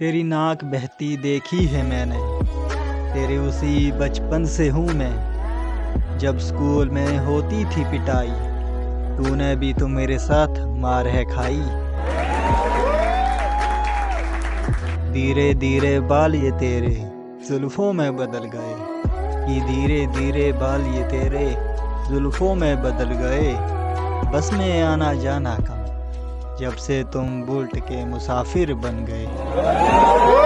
तेरी नाक बहती देखी है मैंने, तेरे उसी बचपन से हूँ मैं। जब स्कूल में होती थी पिटाई, तूने भी तो मेरे साथ मार है खाई। धीरे धीरे बाल ये तेरे जुल्फों में बदल गए, कि धीरे धीरे बाल ये तेरे जुल्फों में बदल गए। बस में आना जाना कम जब से तुम बुलट के मुसाफिर बन गए।